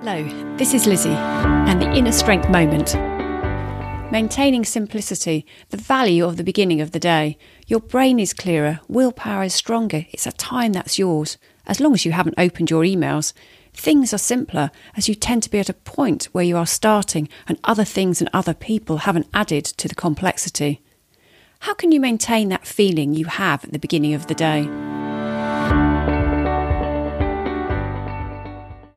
Hello, this is Lizzie and the Inner Strength Moment. Maintaining simplicity, the value of the beginning of the day. Your brain is clearer, willpower is stronger. It's a time that's yours, as long as you haven't opened your emails. Things are simpler as you tend to be at a point where you are starting and other things and other people haven't added to the complexity. How can you maintain that feeling you have at the beginning of the day?